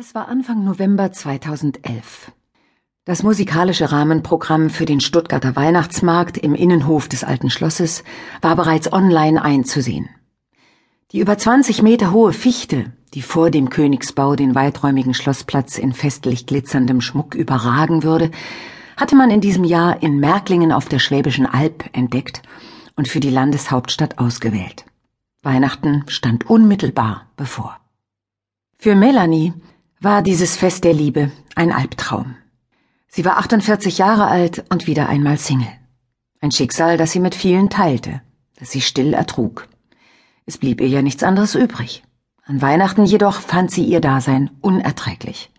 Es war Anfang November 2011. Das musikalische Rahmenprogramm für den Stuttgarter Weihnachtsmarkt im Innenhof des alten Schlosses war bereits online einzusehen. Die über 20 Meter hohe Fichte, die vor dem Königsbau den weiträumigen Schlossplatz in festlich glitzerndem Schmuck überragen würde, hatte man in diesem Jahr in Märklingen auf der Schwäbischen Alb entdeckt und für die Landeshauptstadt ausgewählt. Weihnachten stand unmittelbar bevor. Für Melanie war dieses Fest der Liebe ein Albtraum. Sie war 48 Jahre alt und wieder einmal Single. Ein Schicksal, das sie mit vielen teilte, das sie still ertrug. Es blieb ihr ja nichts anderes übrig. An Weihnachten jedoch fand sie ihr Dasein unerträglich.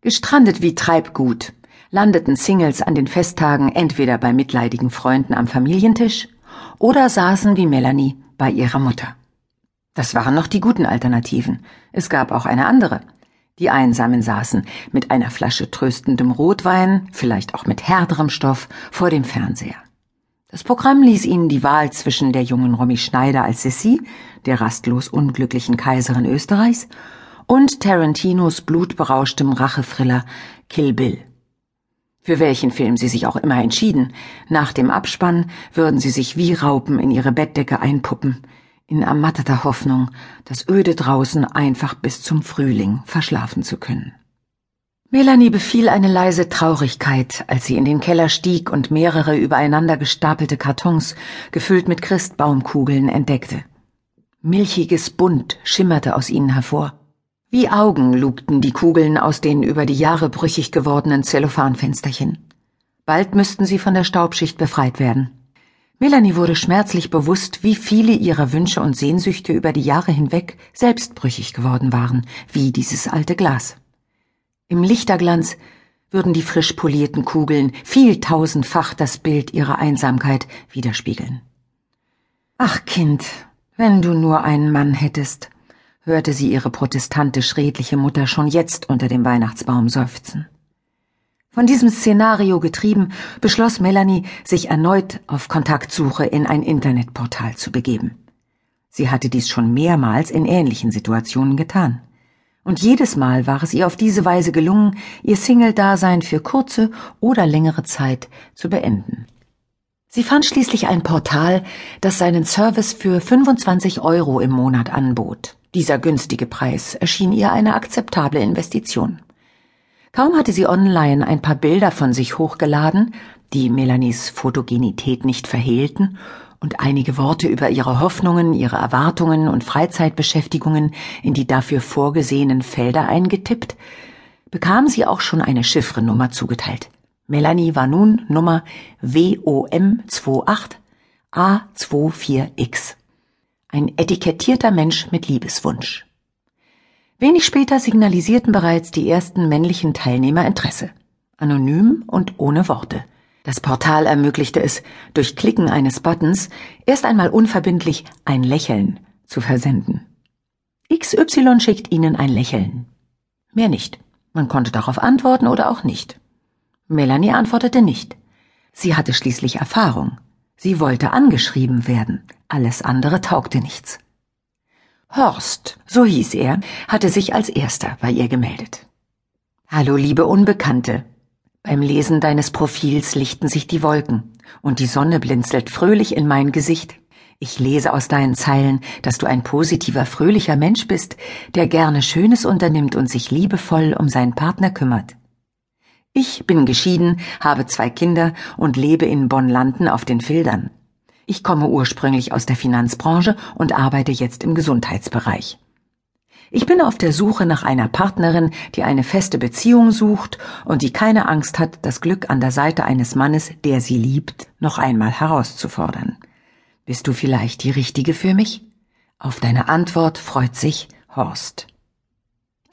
Gestrandet wie Treibgut landeten Singles an den Festtagen entweder bei mitleidigen Freunden am Familientisch oder saßen wie Melanie bei ihrer Mutter. Das waren noch die guten Alternativen. Es gab auch eine andere – die Einsamen saßen mit einer Flasche tröstendem Rotwein, vielleicht auch mit härterem Stoff, vor dem Fernseher. Das Programm ließ ihnen die Wahl zwischen der jungen Romy Schneider als Sissi, der rastlos unglücklichen Kaiserin Österreichs, und Tarantinos blutberauschtem Rachethriller Kill Bill. Für welchen Film sie sich auch immer entschieden, nach dem Abspann würden sie sich wie Raupen in ihre Bettdecke einpuppen, in ermatteter Hoffnung, das Öde draußen einfach bis zum Frühling verschlafen zu können. Melanie befiel eine leise Traurigkeit, als sie in den Keller stieg und mehrere übereinander gestapelte Kartons, gefüllt mit Christbaumkugeln, entdeckte. Milchiges Bunt schimmerte aus ihnen hervor. Wie Augen lugten die Kugeln aus den über die Jahre brüchig gewordenen Zellophanfensterchen. Bald müssten sie von der Staubschicht befreit werden. Melanie wurde schmerzlich bewusst, wie viele ihrer Wünsche und Sehnsüchte über die Jahre hinweg selbstbrüchig geworden waren, wie dieses alte Glas. Im Lichterglanz würden die frisch polierten Kugeln vieltausendfach das Bild ihrer Einsamkeit widerspiegeln. Ach Kind, wenn du nur einen Mann hättest, hörte sie ihre protestantisch redliche Mutter schon jetzt unter dem Weihnachtsbaum seufzen. Von diesem Szenario getrieben, beschloss Melanie, sich erneut auf Kontaktsuche in ein Internetportal zu begeben. Sie hatte dies schon mehrmals in ähnlichen Situationen getan. Und jedes Mal war es ihr auf diese Weise gelungen, ihr Single-Dasein für kurze oder längere Zeit zu beenden. Sie fand schließlich ein Portal, das seinen Service für 25 Euro im Monat anbot. Dieser günstige Preis erschien ihr eine akzeptable Investition. Kaum hatte sie online ein paar Bilder von sich hochgeladen, die Melanies Fotogenität nicht verhehlten, und einige Worte über ihre Hoffnungen, ihre Erwartungen und Freizeitbeschäftigungen in die dafür vorgesehenen Felder eingetippt, bekam sie auch schon eine Chiffrenummer zugeteilt. Melanie war nun Nummer WOM28 A24X. Ein etikettierter Mensch mit Liebeswunsch. Wenig später signalisierten bereits die ersten männlichen Teilnehmer Interesse. Anonym und ohne Worte. Das Portal ermöglichte es, durch Klicken eines Buttons erst einmal unverbindlich ein Lächeln zu versenden. XY schickt Ihnen ein Lächeln. Mehr nicht. Man konnte darauf antworten oder auch nicht. Melanie antwortete nicht. Sie hatte schließlich Erfahrung. Sie wollte angeschrieben werden. Alles andere taugte nichts. Horst, so hieß er, hatte sich als erster bei ihr gemeldet. Hallo, liebe Unbekannte. Beim Lesen deines Profils lichten sich die Wolken und die Sonne blinzelt fröhlich in mein Gesicht. Ich lese aus deinen Zeilen, dass du ein positiver, fröhlicher Mensch bist, der gerne Schönes unternimmt und sich liebevoll um seinen Partner kümmert. Ich bin geschieden, habe zwei Kinder und lebe in Bonn-Landen auf den Fildern. Ich komme ursprünglich aus der Finanzbranche und arbeite jetzt im Gesundheitsbereich. Ich bin auf der Suche nach einer Partnerin, die eine feste Beziehung sucht und die keine Angst hat, das Glück an der Seite eines Mannes, der sie liebt, noch einmal herauszufordern. Bist du vielleicht die Richtige für mich? Auf deine Antwort freut sich Horst.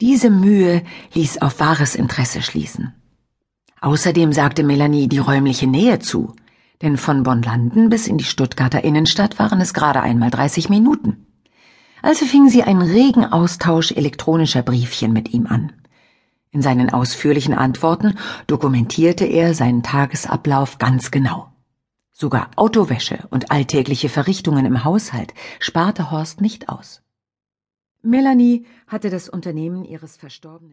Diese Mühe ließ auf wahres Interesse schließen. Außerdem sagte Melanie die räumliche Nähe zu denn von Bonn-Landen bis in die Stuttgarter Innenstadt waren es gerade einmal 30 Minuten. Also fing sie einen regen Austausch elektronischer Briefchen mit ihm an. In seinen ausführlichen Antworten dokumentierte er seinen Tagesablauf ganz genau. Sogar Autowäsche und alltägliche Verrichtungen im Haushalt sparte Horst nicht aus. Melanie hatte das Unternehmen ihres verstorbenen